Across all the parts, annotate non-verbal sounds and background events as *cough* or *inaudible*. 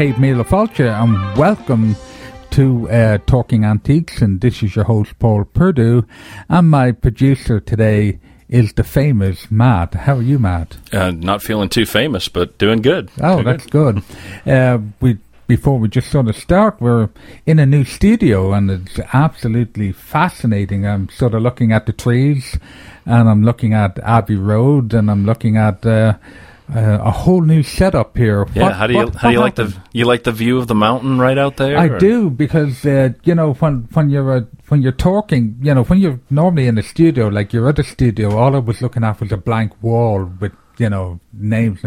Céad míle fáilte, and welcome to uh, Talking Antiques. And this is your host, Paul Purdue. And my producer today is the famous Matt. How are you, Matt? Uh, not feeling too famous, but doing good. Oh, doing that's good. good. Uh, we before we just sort of start, we're in a new studio and it's absolutely fascinating. I'm sort of looking at the trees and I'm looking at Abbey Road and I'm looking at uh, uh, a whole new setup here. Yeah, what, how do you what, how do you like the you like the view of the mountain right out there? I or? do because uh, you know when when you're uh, when you're talking, you know when you're normally in a studio, like you're at a studio, all I was looking at was a blank wall with you know names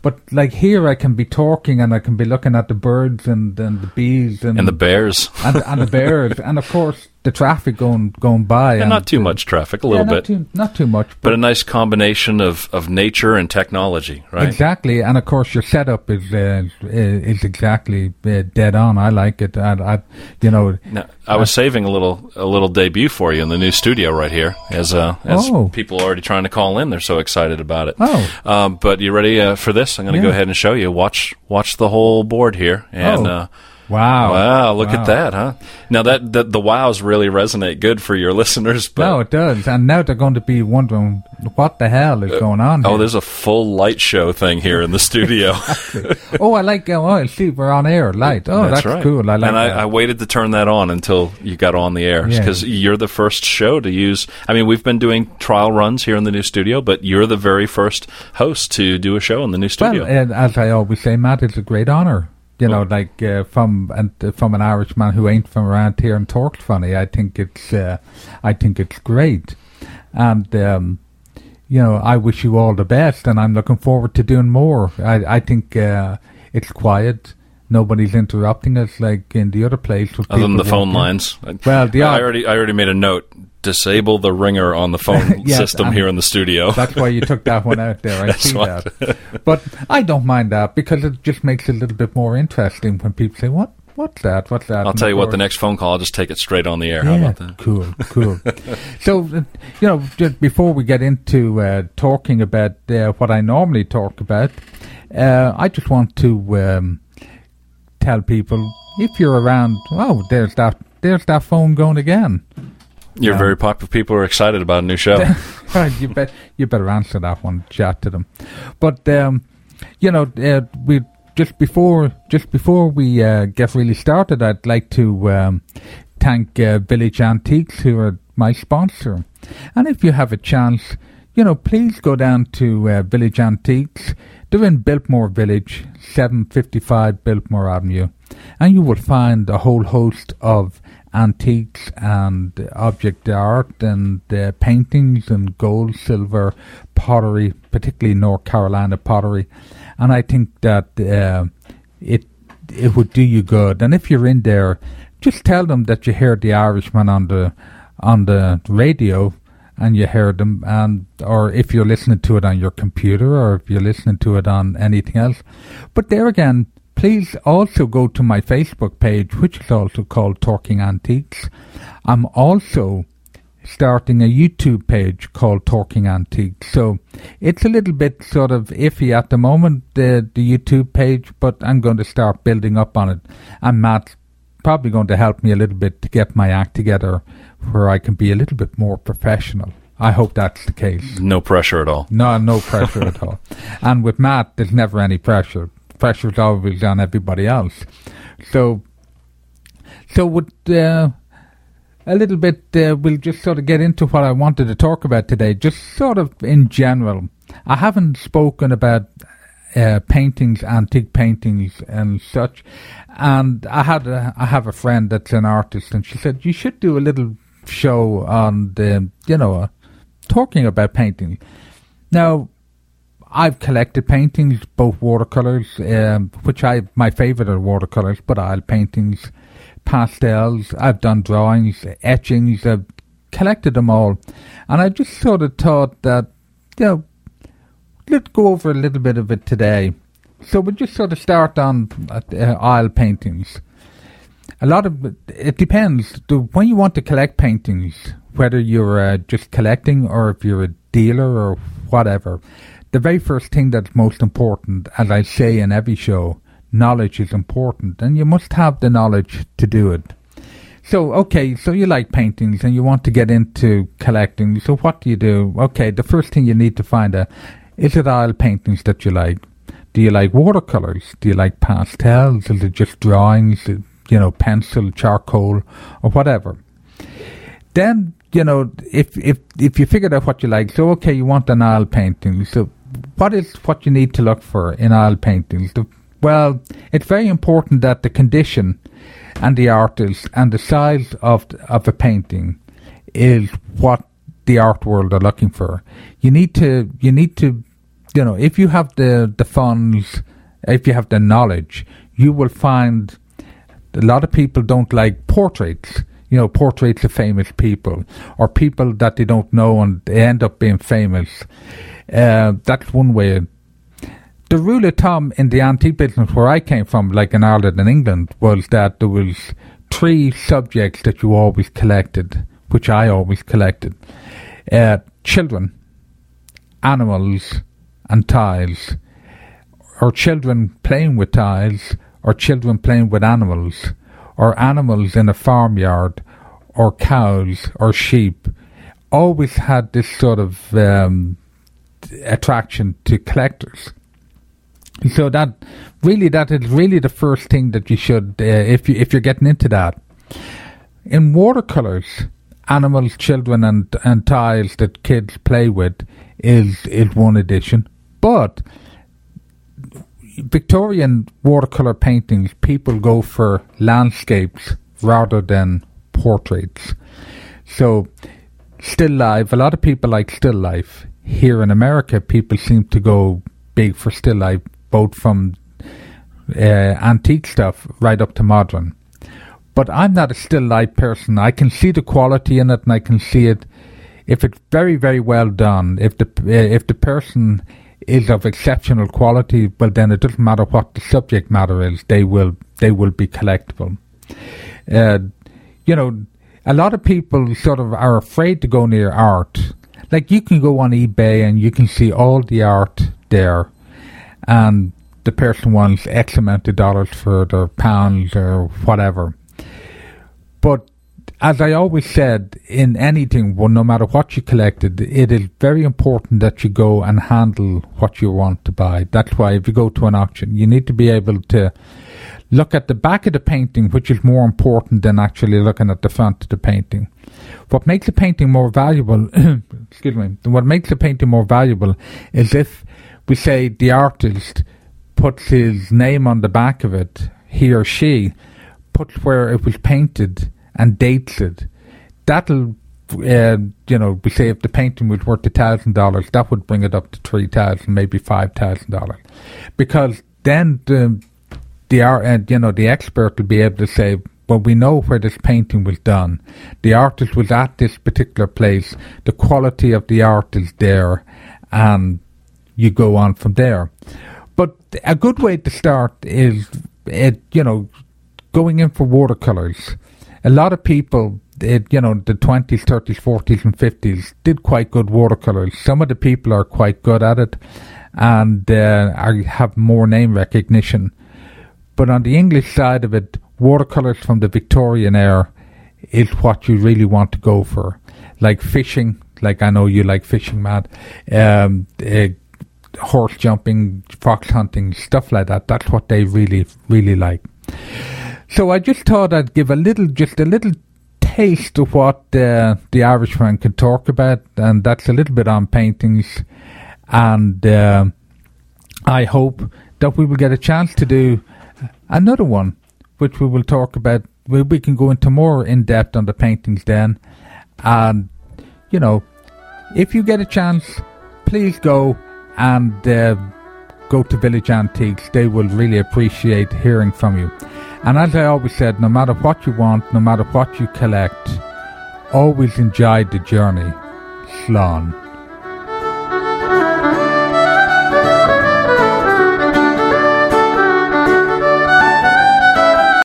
but like here I can be talking and I can be looking at the birds and, and the bees and, and the bears and, and the *laughs* bears and of course the traffic going going by. and not too much traffic, a little yeah, not bit, too, not too much, but, but, a nice combination of, of nature and technology, right? Exactly, and of course your setup is uh, is exactly uh, dead on. I like it. I, I you know, now, I was uh, saving a little a little debut for you in the new studio right here, as uh, as oh. people are already trying to call in. They're so excited about it. Oh, um, but you ready uh, for this? I'm going to yeah. go ahead and show you. Watch watch the whole board here, and. Oh. Wow! Wow! Look wow. at that, huh? Now that, that the wows really resonate good for your *laughs* listeners. But no, it does, and now they're going to be wondering what the hell is uh, going on. Oh, there's a full light show thing here in the studio. *laughs* oh, I like. Uh, oh, see, we're on air light. Oh, that's, that's right. cool. I like. And I, I, waited to turn that on until you got on the air because yeah. you're the first show to use. I mean, we've been doing trial runs here in the new studio, but you're the very first host to do a show in the new studio. Well, as I always say, Matt, it's a great honor you know, like uh, from and uh, from an Irishman who ain't from around here and talks funny. I think it's uh, I think it's great, and um, you know, I wish you all the best, and I'm looking forward to doing more. I I think uh, it's quiet. Nobody's interrupting us like in the other place. Other than the phone lines. Well, the I already I already made a note disable the ringer on the phone *laughs* yes, system here in the studio. That's why you took that one out there. I *laughs* see that. But I don't mind that because it just makes it a little bit more interesting when people say, "What? What's that? What's that?" I'll tell you what. The next phone call, I'll just take it straight on the air. Yeah, How about that? Cool, cool. *laughs* so, uh, you know, just before we get into uh, talking about uh, what I normally talk about, uh, I just want to um, tell people if you're around. Oh, there's that. There's that phone going again. You're very popular. People are excited about a new show. *laughs* you bet. You better answer that one. Chat to them. But um, you know, uh, we just before just before we uh, get really started, I'd like to um, thank uh, Village Antiques, who are my sponsor. And if you have a chance, you know, please go down to uh, Village Antiques. They're in Biltmore Village, 755 Biltmore Avenue, and you will find a whole host of antiques and object art and uh, paintings and gold, silver, pottery, particularly North Carolina pottery. And I think that uh, it it would do you good. And if you're in there, just tell them that you heard the Irishman on the on the radio and you heard them and or if you're listening to it on your computer or if you're listening to it on anything else. But there again, Please also go to my Facebook page, which is also called Talking Antiques. I'm also starting a YouTube page called Talking Antiques. So it's a little bit sort of iffy at the moment, the, the YouTube page, but I'm going to start building up on it. And Matt's probably going to help me a little bit to get my act together where I can be a little bit more professional. I hope that's the case. No pressure at all. No, no pressure at all. *laughs* And with Matt, there's never any pressure pressure's always on everybody else. So, so with uh, a little bit, uh, we'll just sort of get into what I wanted to talk about today, just sort of in general. I haven't spoken about uh, paintings, antique paintings, and such. And I had a, I have a friend that's an artist, and she said you should do a little show on the, you know, uh, talking about painting. Now, I've collected paintings, both watercolors, um, which I my favorite are watercolors, but oil paintings, pastels. I've done drawings, etchings. I've collected them all, and I just sort of thought that you know, let's go over a little bit of it today. So we'll just sort of start on uh, oil paintings. A lot of it depends. when you want to collect paintings, whether you're uh, just collecting or if you're a dealer or whatever the very first thing that's most important, as I say in every show, knowledge is important, and you must have the knowledge to do it. So, okay, so you like paintings and you want to get into collecting. So, what do you do? Okay, the first thing you need to find out is it oil paintings that you like? Do you like watercolors? Do you like pastels? Is it just drawings, you know, pencil, charcoal, or whatever? Then, you know, if if if you figured out what you like, so okay, you want an oil painting. So, what is what you need to look for in oil paintings? The, well, it's very important that the condition and the artist and the size of of a painting is what the art world are looking for. You need to you need to you know if you have the the funds, if you have the knowledge, you will find a lot of people don't like portraits. You know, portraits of famous people or people that they don't know and they end up being famous. Uh, that's one way the rule of thumb in the antique business where I came from, like in Ireland and England, was that there was three subjects that you always collected, which I always collected: uh, children, animals, and tiles, or children playing with tiles, or children playing with animals, or animals in a farmyard, or cows or sheep. Always had this sort of um, attraction to collectors so that really, that is really the first thing that you should, uh, if you if you're getting into that. In watercolors, animals, children, and and tiles that kids play with is is one addition, but Victorian watercolor paintings, people go for landscapes rather than portraits. So, still life. A lot of people like still life. Here in America, people seem to go big for still life both from uh, antique stuff right up to modern. But I'm not a still life person. I can see the quality in it, and I can see it if it's very, very well done. If the uh, if the person is of exceptional quality, well, then it doesn't matter what the subject matter is. They will they will be collectible. Uh, you know, a lot of people sort of are afraid to go near art. Like you can go on eBay and you can see all the art there and the person wants X amount of dollars for their pounds or whatever. But as I always said, in anything, well, no matter what you collected, it is very important that you go and handle what you want to buy. That's why if you go to an auction, you need to be able to look at the back of the painting, which is more important than actually looking at the front of the painting. What makes a painting more valuable, *coughs* excuse me, what makes a painting more valuable is if we say the artist puts his name on the back of it, he or she puts where it was painted and dates it. That'll, uh, you know, we say if the painting was worth a thousand dollars, that would bring it up to three thousand, maybe five thousand dollars, because then the the art, uh, you know, the expert will be able to say, well, we know where this painting was done. The artist was at this particular place. The quality of the art is there, and you go on from there. But a good way to start is, it, you know, going in for watercolors. A lot of people, it, you know, the 20s, 30s, 40s, and 50s did quite good watercolors. Some of the people are quite good at it and uh, are, have more name recognition. But on the English side of it, watercolors from the Victorian era is what you really want to go for. Like fishing, like I know you like fishing, Matt. Um, uh, horse jumping, fox hunting, stuff like that. That's what they really, really like. So I just thought I'd give a little, just a little taste of what uh, the Irishman can talk about, and that's a little bit on paintings. And uh, I hope that we will get a chance to do another one, which we will talk about. We, we can go into more in depth on the paintings then. And, you know, if you get a chance, please go and uh, go to Village Antiques. They will really appreciate hearing from you. And as I always said, no matter what you want, no matter what you collect, always enjoy the journey. Slán.